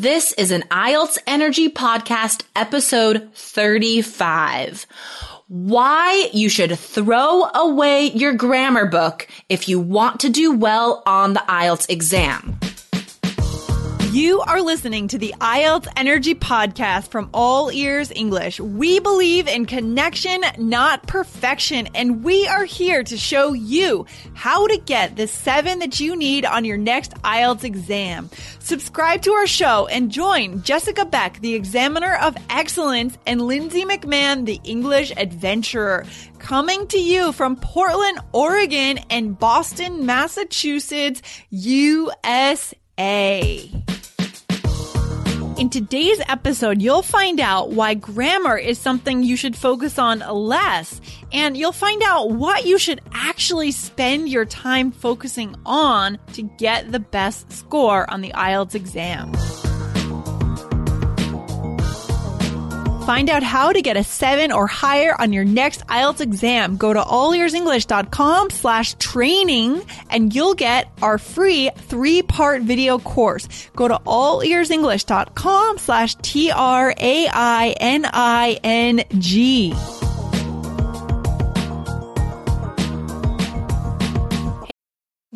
This is an IELTS Energy Podcast, episode 35. Why you should throw away your grammar book if you want to do well on the IELTS exam. You are listening to the IELTS Energy Podcast from All Ears English. We believe in connection, not perfection, and we are here to show you how to get the seven that you need on your next IELTS exam. Subscribe to our show and join Jessica Beck, the Examiner of Excellence, and Lindsay McMahon, the English Adventurer. Coming to you from Portland, Oregon, and Boston, Massachusetts, USA. In today's episode, you'll find out why grammar is something you should focus on less, and you'll find out what you should actually spend your time focusing on to get the best score on the IELTS exam. Find out how to get a seven or higher on your next IELTS exam. Go to allearsenglish.com slash training and you'll get our free three part video course. Go to allearsenglish.com slash T R A I N I N G.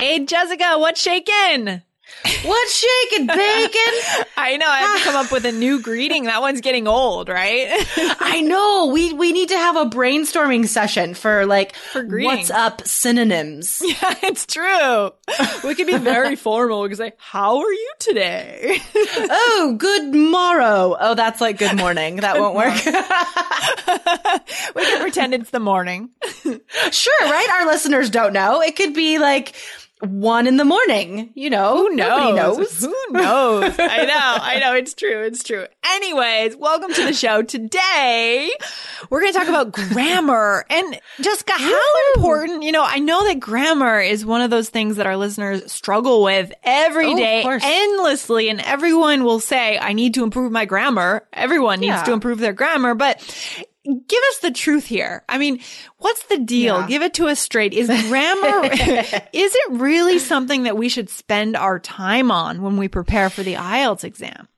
Hey, Jessica, what's shaking? What's shaking, bacon? I know. I have to come up with a new greeting. That one's getting old, right? I know. We we need to have a brainstorming session for like For greetings. what's up synonyms. yeah, it's true. We could be very formal. We could say, "How are you today?" oh, good morrow. Oh, that's like good morning. That won't work. we can pretend it's the morning. sure, right? Our listeners don't know. It could be like one in the morning. You know, Who knows? Nobody knows. Who knows? I know. I know. It's true. It's true. Anyways, welcome to the show. Today, we're going to talk about grammar. And Jessica, how important, you know, I know that grammar is one of those things that our listeners struggle with every Oh, day, endlessly. And everyone will say, I need to improve my grammar. Everyone needs to improve their grammar. But give us the truth here. I mean, what's the deal? Yeah. Give it to us straight. Is grammar, is it really something that we should spend our time on when we prepare for the IELTS exam?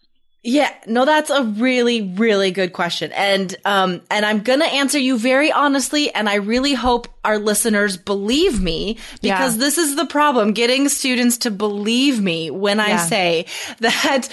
Yeah, no, that's a really, really good question. And, um, and I'm going to answer you very honestly. And I really hope our listeners believe me because Yeah. this is the problem getting students to believe me when I say that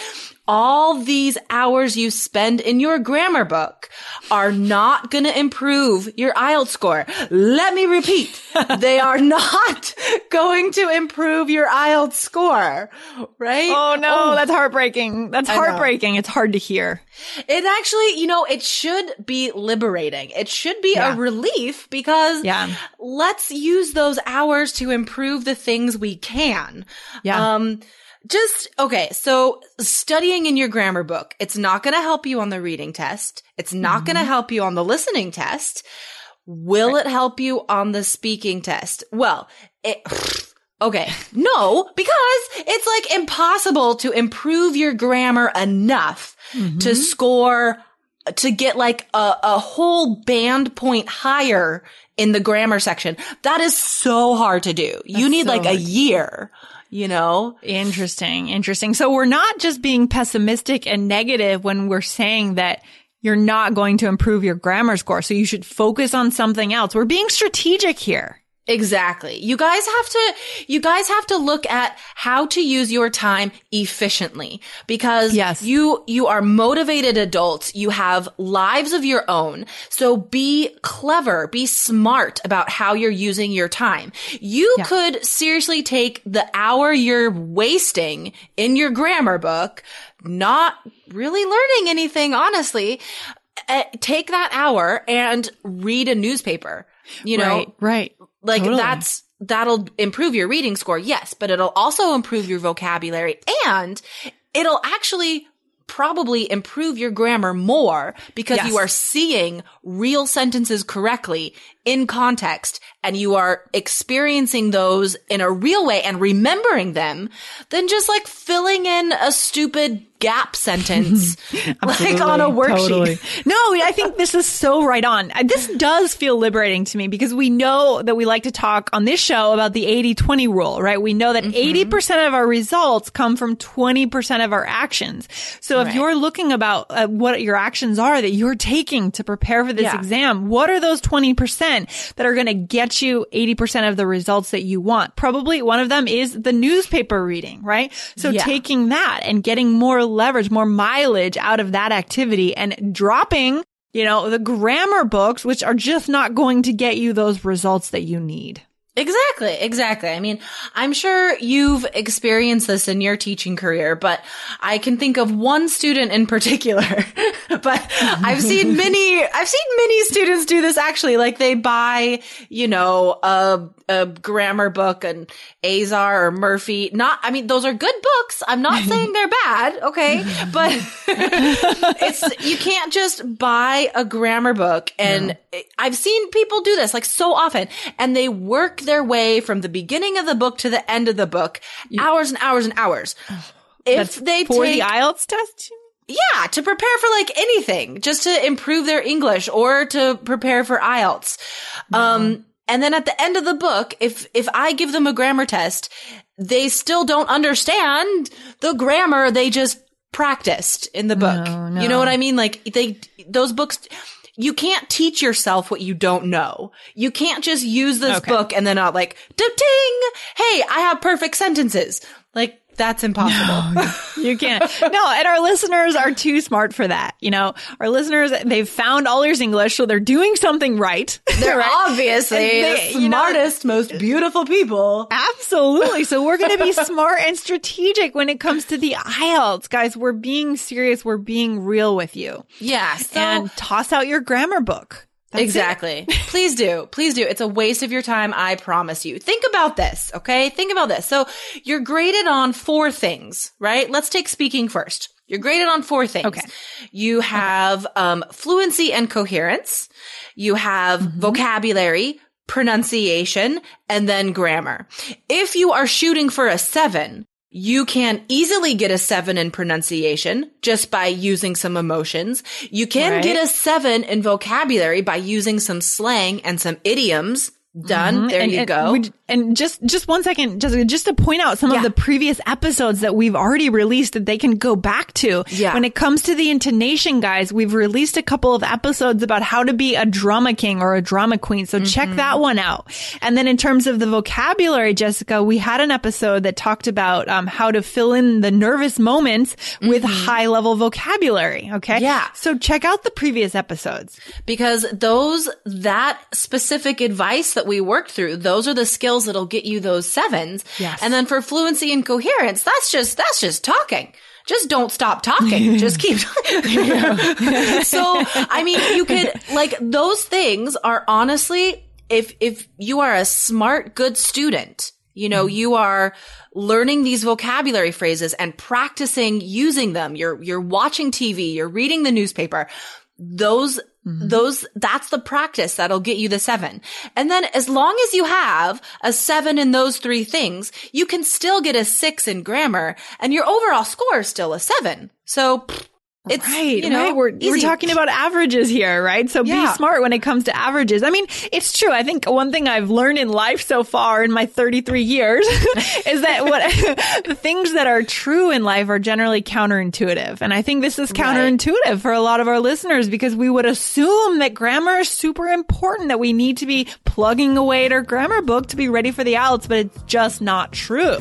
all these hours you spend in your grammar book are not going to improve your IELTS score. Let me repeat. they are not going to improve your IELTS score, right? Oh no, oh. that's heartbreaking. That's know. heartbreaking. It's hard to hear. It actually, you know, it should be liberating. It should be Yeah. a relief because Yeah. Let's use those hours to improve the things we can. Yeah. Um, just, okay. So studying in your grammar book, it's not going to help you on the reading test. It's not going to help you on the listening test. Will it help you on the speaking test? Well, it, Okay. No, because it's like impossible to improve your grammar enough to score, to get like a, a whole band point higher in the grammar section. That is so hard to do. you need so like a year, you know? Interesting. Interesting. So we're not just being pessimistic and negative when we're saying that you're not going to improve your grammar score. So you should focus on something else. We're being strategic here. Exactly. You guys have to, you guys have to look at how to use your time efficiently because Yes. you, you are motivated adults. You have lives of your own. So be clever, be smart about how you're using your time. You Yeah. could seriously take the hour you're wasting in your grammar book, not really learning anything, honestly. Uh, take that hour and read a newspaper. You know, right. Right. Like Totally. that's that'll improve your reading score, yes, but it'll also improve your vocabulary and it'll actually probably improve your grammar more because Yes. you are seeing real sentences correctly in context and you are experiencing those in a real way and remembering them than just like filling in a stupid gap sentence like on a worksheet. Totally. No, I think this is so right on. This does feel liberating to me because we know that we like to talk on this show about the 80-20 rule, right? We know that Mm-hmm. 80% of our results come from 20% of our actions. So if Right. you're looking about uh, what your actions are that you're taking to prepare for this Yeah. exam, what are those 20% that are going to get you 80% of the results that you want? Probably one of them is the newspaper reading, right? So Yeah. taking that and getting more leverage, more mileage out of that activity and dropping, you know, the grammar books, which are just not going to get you those results that you need. Exactly, exactly. I mean, I'm sure you've experienced this in your teaching career, but I can think of one student in particular. but I've seen many, I've seen many students do this actually. Like they buy, you know, a, a grammar book and Azar or Murphy. Not, I mean, those are good books. I'm not saying they're bad. Okay. But it's, you can't just buy a grammar book and I've seen people do this like so often and they work their way from the beginning of the book to the end of the book, hours and hours and hours. If they For take, the IELTS test? yeah, to prepare for like anything, just to improve their English or to prepare for IELTS. Um, and then at the end of the book, if, if I give them a grammar test, they still don't understand the grammar they just practiced in the book. You know what I mean? Like they, those books, you can't teach yourself what you don't know. You can't just use this Okay. book and then not like, ding, hey, I have perfect sentences. Like that's impossible. You can't. No, and our listeners are too smart for that. You know, our listeners, they've found All Ears English, so they're doing something right. They're Right? obviously they- the you know- smartest, most beautiful people. Absolutely. So we're going to be smart and strategic when it comes to the IELTS. Guys, we're being serious. We're being real with you. Yeah. So and toss out your grammar book. That's exactly. Please do. Please do. It's a waste of your time. I promise you. Think about this. Okay. Think about this. So you're graded on four things, right? Let's take speaking first. You're graded on four things. Okay. You have, um, fluency and coherence. You have Mm-hmm. vocabulary, pronunciation, and then grammar. If you are shooting for a seven, you can easily get a seven in pronunciation just by using some emotions. You can Right. get a seven in vocabulary by using some slang and some idioms. Done. There Mm-hmm. and, you and go. we- and just just one second, Jessica, just to point out some Yeah. of the previous episodes that we've already released that they can go back to. Yeah. When it comes to the intonation, guys, we've released a couple of episodes about how to be a drama king or a drama queen. So check Mm-hmm. that one out. And then in terms of the vocabulary, Jessica, we had an episode that talked about um, how to fill in the nervous moments with high level vocabulary. Okay. Mm-hmm. Yeah. So check out the previous episodes. because those, that specific advice that we worked through, those are the skills that'll get you those sevens. Yes. And then for fluency and coherence, that's just, that's just talking. Just don't stop talking. just keep talking. so, I mean, you could, like, those things are honestly, if, if you are a smart, good student, you know, mm-hmm. you are learning these vocabulary phrases and practicing using them. You're, you're watching TV, you're reading the newspaper. Those, Mm-hmm. those, that's the practice that'll get you the seven. And then as long as you have a seven in those three things, you can still get a six in grammar and your overall score is still a seven. So it's, Right, you know, right. We're, we're talking about averages here, right? So be smart when it comes to averages. I mean, it's true. I think one thing I've learned in life so far in my 33 years is that what the things that are true in life are generally counterintuitive. And I think this is counterintuitive for a lot of our listeners because we would assume that grammar is super important, that we need to be plugging away at our grammar book to be ready for the IELTS, but it's just not true.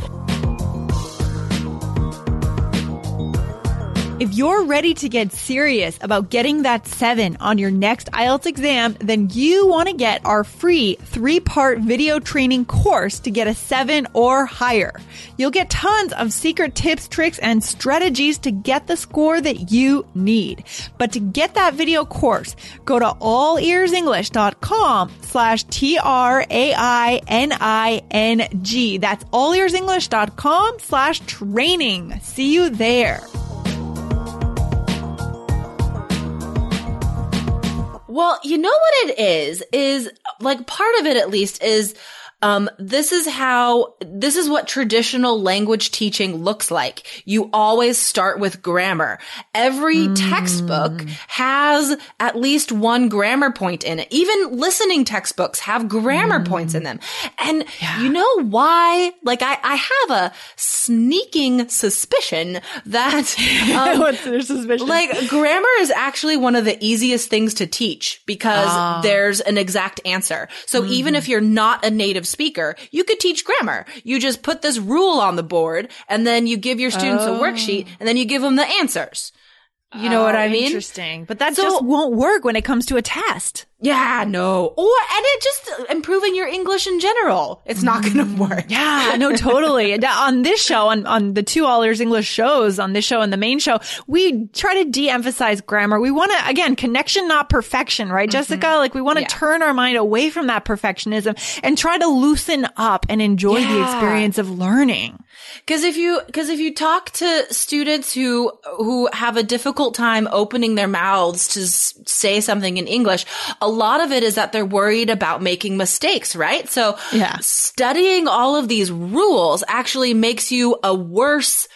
Mm. If you're ready to get serious about getting that seven on your next IELTS exam, then you want to get our free three part video training course to get a seven or higher. You'll get tons of secret tips, tricks, and strategies to get the score that you need. But to get that video course, go to allearsenglish.com slash T-R-A-I-N-I-N-G. That's allearsenglish.com slash training. See you there. Well, you know what it is, is like part of it at least is um, this is how, this is what traditional language teaching looks like. You always start with grammar. Every mm. textbook has at least one grammar point in it. Even listening textbooks have grammar mm. points in them. And yeah. you know why? Like I, I have a sneaking suspicion that, um, what's their suspicion? Like grammar is actually one of the easiest things to teach because ah. there's an exact answer. So mm. even if you're not a native speaker, you could teach grammar. You just put this rule on the board and then you give your students oh. a worksheet oh. and then you give them the answers. You know oh, what I oh, mean? Interesting. But that so, just won't work when it comes to a test. Yeah, no. Or, and it just improving your English in general. It's not going to mm. work. Yeah, no, totally. on this show, on, on the two All Ears English shows, on this show and the main show, we try to de-emphasize grammar. We want to, again, connection, not perfection, right, mm-hmm. Jessica? Like we want to yeah. turn our mind away from that perfectionism and try to loosen up and enjoy yeah. the experience of learning. Cause if you, cause if you talk to students who, who have a difficult time opening their mouths to say something in English, a lot of it is that they're worried about making mistakes, right? So yeah. studying all of these rules actually makes you a worse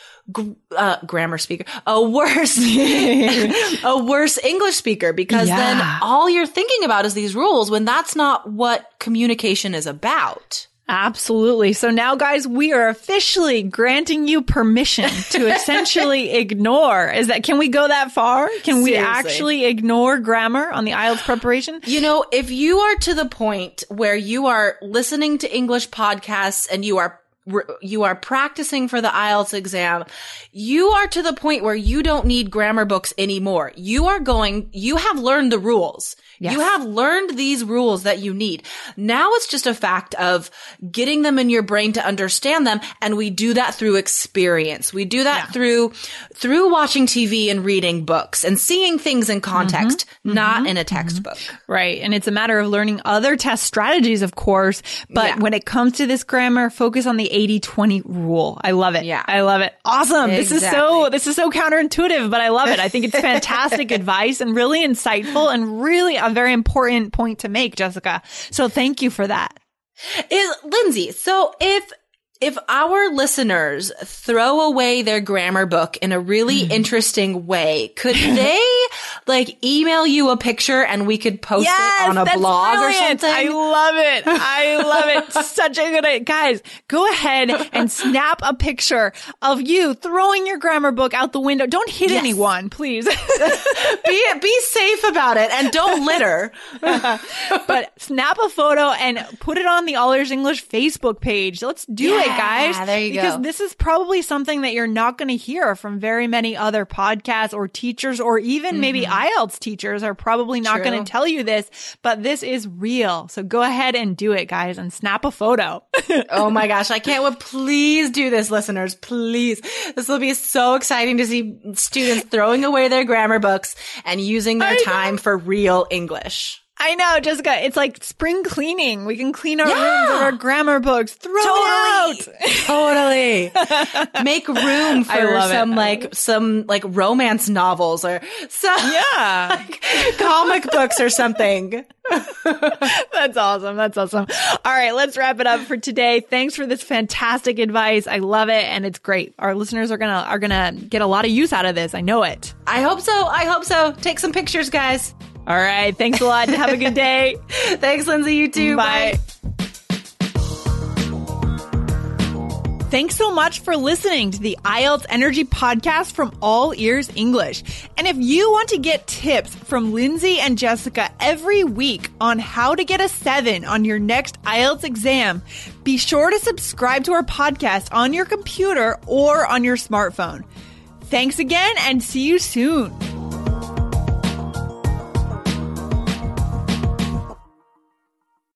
uh, grammar speaker, a worse, a worse English speaker because yeah. then all you're thinking about is these rules when that's not what communication is about. Absolutely. So now, guys, we are officially granting you permission to essentially ignore. Is that, can we go that far? Can Seriously. we actually ignore grammar on the IELTS preparation? You know, if you are to the point where you are listening to English podcasts and you are you are practicing for the IELTS exam, you are to the point where you don't need grammar books anymore. You are going, you have learned the rules. Yes. You have learned these rules that you need. Now it's just a fact of getting them in your brain to understand them. And we do that through experience. We do that yeah. through, through watching TV and reading books and seeing things in context, mm-hmm. not mm-hmm. in a mm-hmm. textbook. Mm-hmm. Right. And it's a matter of learning other test strategies, of course. But yeah. when it comes to this grammar, focus on the 80 20 rule. I love it. Yeah. I love it. Awesome. Exactly. This is so, this is so counterintuitive, but I love it. I think it's fantastic advice and really insightful and really a very important point to make, Jessica. So thank you for that. Is Lindsay, so if if our listeners throw away their grammar book in a really mm. interesting way, could they like email you a picture and we could post yes, it on a blog brilliant. or something? I love it. I love it. Such a good idea. Guys, go ahead and snap a picture of you throwing your grammar book out the window. Don't hit yes. anyone, please. be be safe about it and don't litter. but snap a photo and put it on the All Ears English Facebook page. Let's do it guys. There you because go. this is probably something that you're not going to hear from very many other podcasts or teachers or even mm-hmm. maybe IELTS teachers are probably not going to tell you this, but this is real. So go ahead and do it, guys, and snap a photo. oh my gosh. I can't wait. Please do this, listeners. Please. This will be so exciting to see students throwing away their grammar books and using their time for real English. I know, Jessica. It's like spring cleaning. We can clean our yeah. rooms and our grammar books. Throw totally. it out. totally. Make room for some like some like romance novels or some yeah like, comic books or something. That's awesome. That's awesome. All right, let's wrap it up for today. Thanks for this fantastic advice. I love it and it's great. Our listeners are going to are going to get a lot of use out of this. I know it. I hope so. I hope so. Take some pictures, guys. All right. Thanks a lot. Have a good day. Thanks, Lindsay. You too. Bye. Bye. Thanks so much for listening to the IELTS Energy Podcast from All Ears English. And if you want to get tips from Lindsay and Jessica every week on how to get a seven on your next IELTS exam, be sure to subscribe to our podcast on your computer or on your smartphone. Thanks again and see you soon.